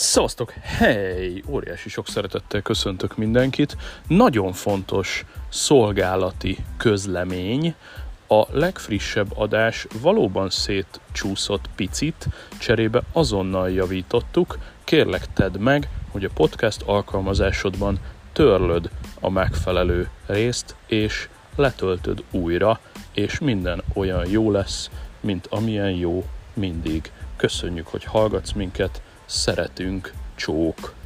Szavaztok! Hey! Óriási sok szeretettel köszöntök mindenkit. Nagyon fontos szolgálati közlemény. A legfrissebb adás valóban szétcsúszott picit, cserébe azonnal javítottuk. Kérlek tedd meg, hogy a podcast alkalmazásodban törlöd a megfelelő részt, és letöltöd újra, és minden olyan jó lesz, mint amilyen jó mindig. Köszönjük, hogy hallgatsz minket, szeretünk, csók!